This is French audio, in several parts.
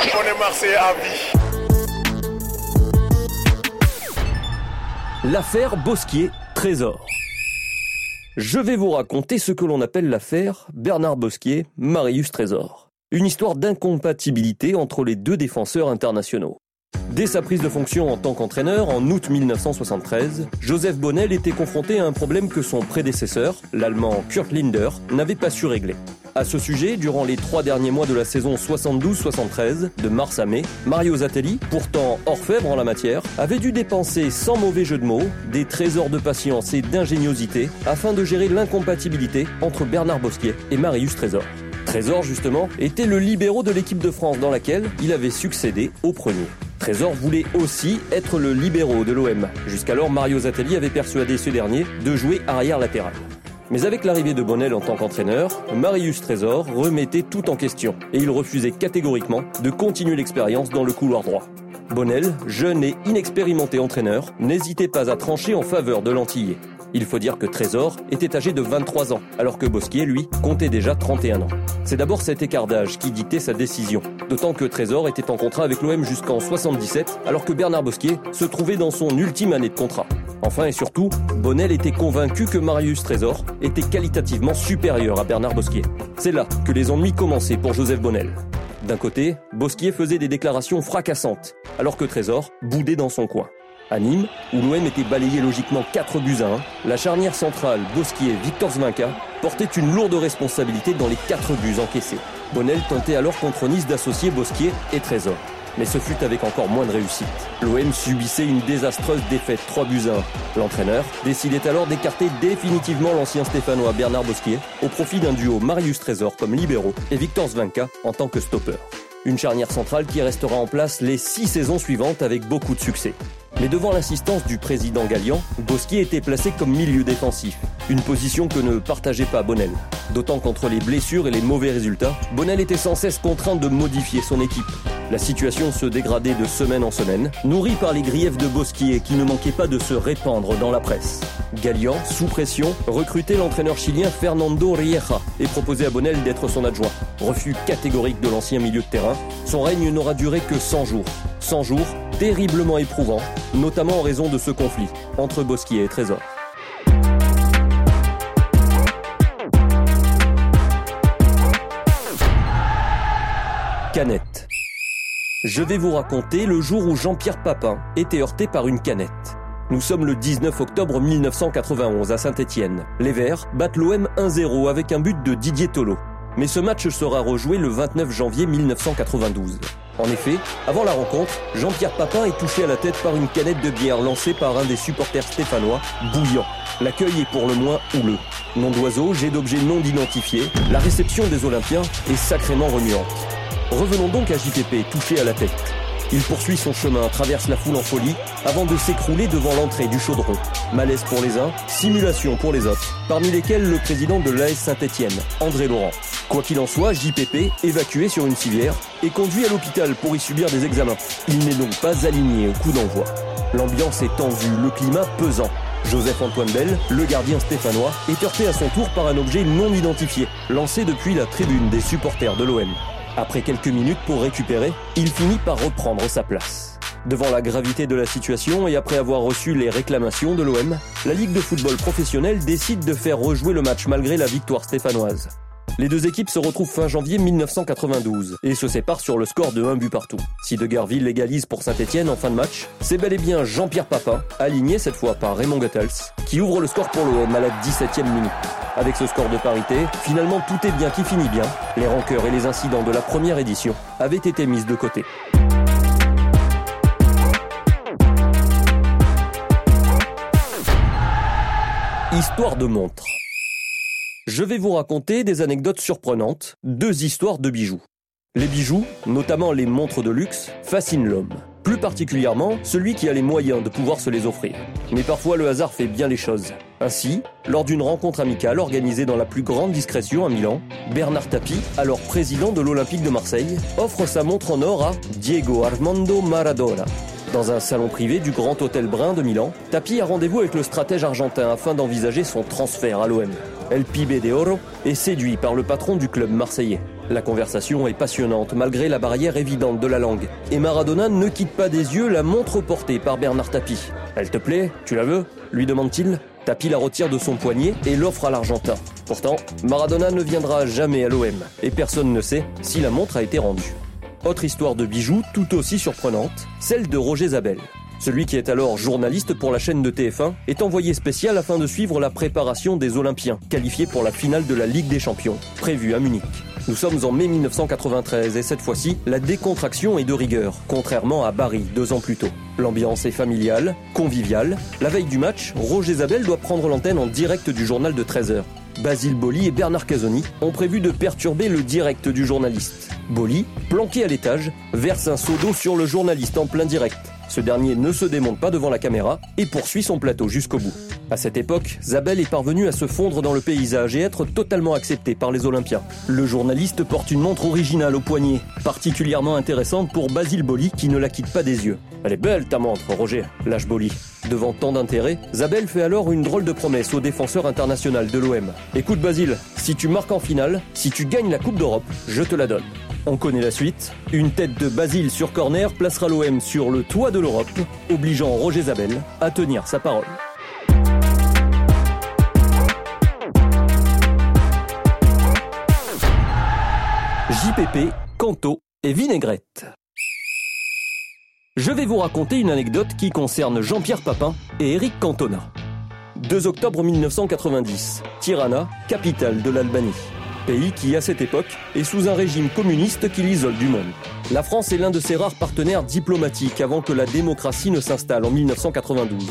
On est Marseillais à vie. L'affaire Bosquier, Trésor. Je vais vous raconter ce que l'on appelle l'affaire Bernard Bosquier, Marius Trésor. Une histoire d'incompatibilité entre les deux défenseurs internationaux. Dès sa prise de fonction en tant qu'entraîneur en août 1973, Joseph Bonnel était confronté à un problème que son prédécesseur, l'allemand Kurt Linder, n'avait pas su régler. À ce sujet, durant les trois derniers mois de la saison 72-73, de mars à mai, Mario Zatelli, pourtant orfèvre en la matière, avait dû dépenser, sans mauvais jeu de mots, des trésors de patience et d'ingéniosité afin de gérer l'incompatibilité entre Bernard Bosquier et Marius Trésor. Trésor, justement, était le libéraux de l'équipe de France dans laquelle il avait succédé au premier. Trésor voulait aussi être le libéraux de l'OM. Jusqu'alors, Mario Zatelli avait persuadé ce dernier de jouer arrière latéral. Mais avec l'arrivée de Bonnel en tant qu'entraîneur, Marius Trésor remettait tout en question et il refusait catégoriquement de continuer l'expérience dans le couloir droit. Bonnel, jeune et inexpérimenté entraîneur, n'hésitait pas à trancher en faveur de l'Antillais. Il faut dire que Trésor était âgé de 23 ans, alors que Bosquier, lui, comptait déjà 31 ans. C'est d'abord cet écart d'âge qui dictait sa décision, d'autant que Trésor était en contrat avec l'OM jusqu'en 77, alors que Bernard Bosquier se trouvait dans son ultime année de contrat. Enfin et surtout, Bonnel était convaincu que Marius Trésor était qualitativement supérieur à Bernard Bosquier. C'est là que les ennuis commençaient pour Joseph Bonnel. D'un côté, Bosquier faisait des déclarations fracassantes, alors que Trésor boudait dans son coin. À Nîmes, où l'OM était balayé logiquement 4 buts à 1, la charnière centrale Bosquier-Victor Zvinka portait une lourde responsabilité dans les 4 buts encaissés. Bonnel tentait alors contre Nice d'associer Bosquier et Trésor. Mais ce fut avec encore moins de réussite. L'OM subissait une désastreuse défaite 3 buts à 1. L'entraîneur décidait alors d'écarter définitivement l'ancien stéphanois Bernard Bosquier au profit d'un duo Marius Trésor comme libéraux et Victor Zvinka en tant que stopper. Une charnière centrale qui restera en place les six saisons suivantes avec beaucoup de succès. Mais devant l'insistance du président Gallian, Bosquier était placé comme milieu défensif, une position que ne partageait pas Bonnel. D'autant qu'entre les blessures et les mauvais résultats, Bonnel était sans cesse contraint de modifier son équipe. La situation se dégradait de semaine en semaine, nourrie par les griefs de Bosquier qui ne manquaient pas de se répandre dans la presse. Gallian, sous pression, recrutait l'entraîneur chilien Fernando Rieja et proposait à Bonnel d'être son adjoint. Refus catégorique de l'ancien milieu de terrain, son règne n'aura duré que 100 jours. 100 jours terriblement éprouvants, notamment en raison de ce conflit entre Bosquier et Trésor. Canette. Je vais vous raconter le jour où Jean-Pierre Papin était heurté par une canette. Nous sommes le 19 octobre 1991 à Saint-Étienne. Les Verts battent l'OM 1-0 avec un but de Didier Tolo. Mais ce match sera rejoué le 29 janvier 1992. En effet, avant la rencontre, Jean-Pierre Papin est touché à la tête par une canette de bière lancée par un des supporters stéphanois, Bouillant. L'accueil est pour le moins houleux. Nom d'oiseau, jet d'objet non identifié, la réception des Olympiens est sacrément remuante. Revenons donc à JPP, touché à la tête. Il poursuit son chemin, traverse la foule en folie, avant de s'écrouler devant l'entrée du chaudron. Malaise pour les uns, simulation pour les autres, parmi lesquels le président de l'AS Saint-Etienne, André Laurent. Quoi qu'il en soit, JPP, évacué sur une civière, est conduit à l'hôpital pour y subir des examens. Il n'est donc pas aligné au coup d'envoi. L'ambiance est tendue, le climat pesant. Joseph-Antoine Bell, le gardien stéphanois, est heurté à son tour par un objet non identifié, lancé depuis la tribune des supporters de l'OM. Après quelques minutes pour récupérer, il finit par reprendre sa place. Devant la gravité de la situation et après avoir reçu les réclamations de l'OM, la Ligue de football professionnel décide de faire rejouer le match malgré la victoire stéphanoise. Les deux équipes se retrouvent fin janvier 1992 et se séparent sur le score de 1 but partout. Si De Garville légalise pour Saint-Etienne en fin de match, c'est bel et bien Jean-Pierre Papin, aligné cette fois par Raymond Goethals, qui ouvre le score pour l'OM à la 17e minute. Avec ce score de parité, finalement tout est bien qui finit bien. Les rancœurs et les incidents de la première édition avaient été mis de côté. Histoire de montre. Je vais vous raconter des anecdotes surprenantes, deux histoires de bijoux. Les bijoux, notamment les montres de luxe, fascinent l'homme. Plus particulièrement celui qui a les moyens de pouvoir se les offrir. Mais parfois le hasard fait bien les choses. Ainsi, lors d'une rencontre amicale organisée dans la plus grande discrétion à Milan, Bernard Tapie, alors président de l'Olympique de Marseille, offre sa montre en or à Diego Armando Maradona. Dans un salon privé du Grand Hôtel Brun de Milan, Tapie a rendez-vous avec le stratège argentin afin d'envisager son transfert à l'OM. El Pibe de Oro est séduit par le patron du club marseillais. La conversation est passionnante malgré la barrière évidente de la langue. Et Maradona ne quitte pas des yeux la montre portée par Bernard Tapie. Elle te plaît Tu la veux lui demande-t-il. Tapie la retire de son poignet et l'offre à l'Argentin. Pourtant, Maradona ne viendra jamais à l'OM et personne ne sait si la montre a été rendue. Autre histoire de bijoux tout aussi surprenante, celle de Roger Zabel. Celui qui est alors journaliste pour la chaîne de TF1 est envoyé spécial afin de suivre la préparation des Olympiens, qualifiés pour la finale de la Ligue des Champions, prévue à Munich. Nous sommes en mai 1993 et cette fois-ci, la décontraction est de rigueur, contrairement à Bari deux ans plus tôt. L'ambiance est familiale, conviviale. La veille du match, Roger Zabel doit prendre l'antenne en direct du journal de 13h. Basile Boli et Bernard Casoni ont prévu de perturber le direct du journaliste. Boli, planqué à l'étage, verse un seau d'eau sur le journaliste en plein direct. Ce dernier ne se démonte pas devant la caméra et poursuit son plateau jusqu'au bout. À cette époque, Zabel est parvenu à se fondre dans le paysage et être totalement accepté par les Olympiens. Le journaliste porte une montre originale au poignet, particulièrement intéressante pour Basile Boli qui ne la quitte pas des yeux. Elle est belle ta montre, Roger, lâche Boli. Devant tant d'intérêt, Zabel fait alors une drôle de promesse au défenseur international de l'OM. Écoute Basile, si tu marques en finale, si tu gagnes la Coupe d'Europe, je te la donne. On connaît la suite. Une tête de Basile sur corner placera l'OM sur le toit de l'Europe, obligeant Roger Zabel à tenir sa parole. JPP, Canto et Vinaigrette. Je vais vous raconter une anecdote qui concerne Jean-Pierre Papin et Eric Cantona. 2 octobre 1990, Tirana, capitale de l'Albanie pays qui, à cette époque, est sous un régime communiste qui l'isole du monde. La France est l'un de ses rares partenaires diplomatiques avant que la démocratie ne s'installe en 1992.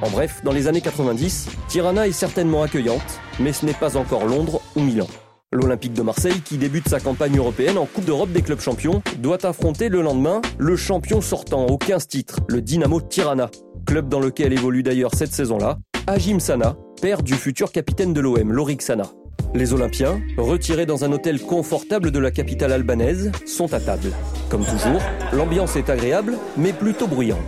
En bref, dans les années 90, Tirana est certainement accueillante, mais ce n'est pas encore Londres ou Milan. L'Olympique de Marseille, qui débute sa campagne européenne en Coupe d'Europe des clubs champions, doit affronter le lendemain le champion sortant aux 15 titres, le Dynamo Tirana, club dans lequel évolue d'ailleurs cette saison-là, Ajim Sana, père du futur capitaine de l'OM, Lorik Sana. Les Olympiens, retirés dans un hôtel confortable de la capitale albanaise, sont à table. Comme toujours, l'ambiance est agréable, mais plutôt bruyante.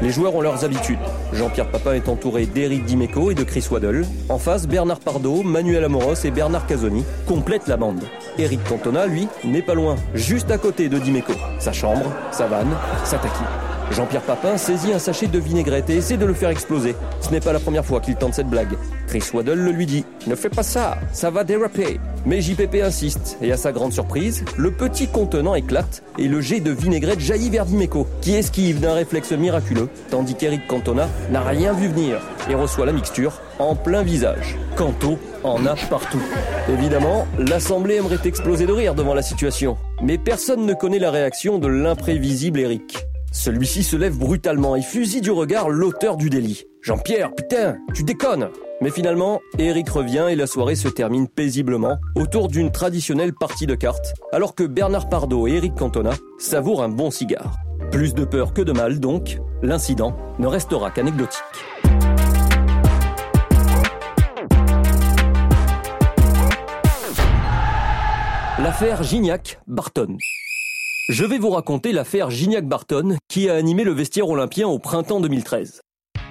Les joueurs ont leurs habitudes. Jean-Pierre Papin est entouré d'Éric Dimeco et de Chris Waddle. En face, Bernard Pardo, Manuel Amoros et Bernard Casoni complètent la bande. Éric Cantona, lui, n'est pas loin, juste à côté de Dimeco. Sa chambre, sa vanne, sa taquille. Jean-Pierre Papin saisit un sachet de vinaigrette et essaie de le faire exploser. Ce n'est pas la première fois qu'il tente cette blague. Chris Waddle le lui dit Ne fais pas ça, ça va déraper. Mais JPP insiste, et à sa grande surprise, le petit contenant éclate et le jet de vinaigrette jaillit vers Dimeco, qui esquive d'un réflexe miraculeux, tandis qu'Eric Cantona n'a rien vu venir et reçoit la mixture en plein visage. Canto en a partout. Évidemment, l'Assemblée aimerait exploser de rire devant la situation, mais personne ne connaît la réaction de l'imprévisible Eric. Celui-ci se lève brutalement et fusille du regard l'auteur du délit. Jean-Pierre, putain, tu déconnes Mais finalement, Eric revient et la soirée se termine paisiblement autour d'une traditionnelle partie de cartes, alors que Bernard Pardo et Eric Cantona savourent un bon cigare. Plus de peur que de mal donc, l'incident ne restera qu'anecdotique. L'affaire Gignac-Barton. Je vais vous raconter l'affaire Gignac-Barton qui a animé le vestiaire olympien au printemps 2013.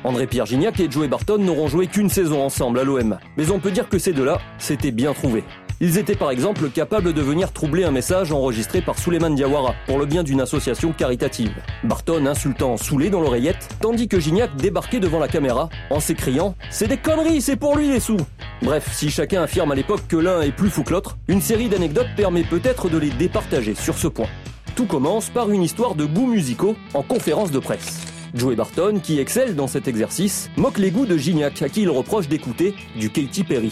André-Pierre Gignac et Joey Barton n'auront joué qu'une saison ensemble à l'OM, mais on peut dire que ces deux-là s'étaient bien trouvés. Ils étaient par exemple capables de venir troubler un message enregistré par Suleiman Diawara pour le bien d'une association caritative. Barton insultant Soulé dans l'oreillette, tandis que Gignac débarquait devant la caméra en s'écriant « C'est des conneries, c'est pour lui les sous !» Bref, si chacun affirme à l'époque que l'un est plus fou que l'autre, une série d'anecdotes permet peut-être de les départager sur ce point. Tout commence par une histoire de goûts musicaux en conférence de presse. Joey Barton, qui excelle dans cet exercice, moque les goûts de Gignac, à qui il reproche d'écouter du Katy Perry.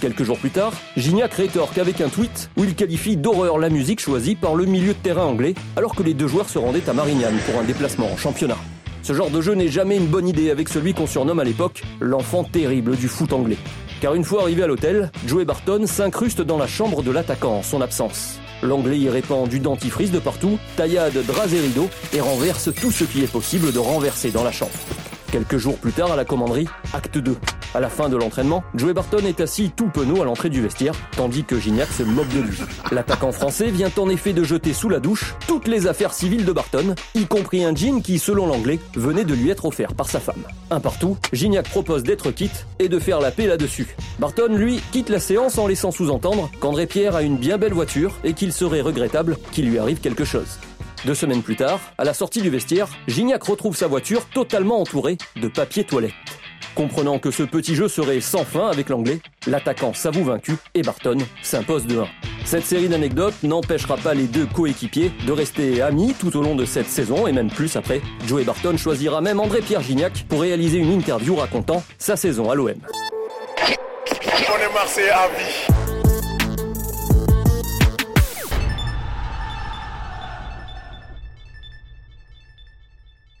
Quelques jours plus tard, Gignac rétorque avec un tweet où il qualifie d'horreur la musique choisie par le milieu de terrain anglais, alors que les deux joueurs se rendaient à Marignane pour un déplacement en championnat. Ce genre de jeu n'est jamais une bonne idée avec celui qu'on surnomme à l'époque l'enfant terrible du foot anglais. Car une fois arrivé à l'hôtel, Joey Barton s'incruste dans la chambre de l'attaquant en son absence. L'anglais y répand du dentifrice de partout, taillade, draps et rideaux, et renverse tout ce qui est possible de renverser dans la chambre. Quelques jours plus tard à la commanderie, acte 2. À la fin de l'entraînement, Joey Barton est assis tout penaud à l'entrée du vestiaire, tandis que Gignac se moque de lui. L'attaquant français vient en effet de jeter sous la douche toutes les affaires civiles de Barton, y compris un jean qui, selon l'anglais, venait de lui être offert par sa femme. Un partout, Gignac propose d'être quitte et de faire la paix là-dessus. Barton, lui, quitte la séance en laissant sous-entendre qu'André Pierre a une bien belle voiture et qu'il serait regrettable qu'il lui arrive quelque chose. Deux semaines plus tard, à la sortie du vestiaire, Gignac retrouve sa voiture totalement entourée de papier toilette. Comprenant que ce petit jeu serait sans fin avec l'anglais, l'attaquant s'avoue vaincu et Barton s'impose de 1. Cette série d'anecdotes n'empêchera pas les deux coéquipiers de rester amis tout au long de cette saison et même plus après. Joey Barton choisira même André-Pierre Gignac pour réaliser une interview racontant sa saison à l'OM.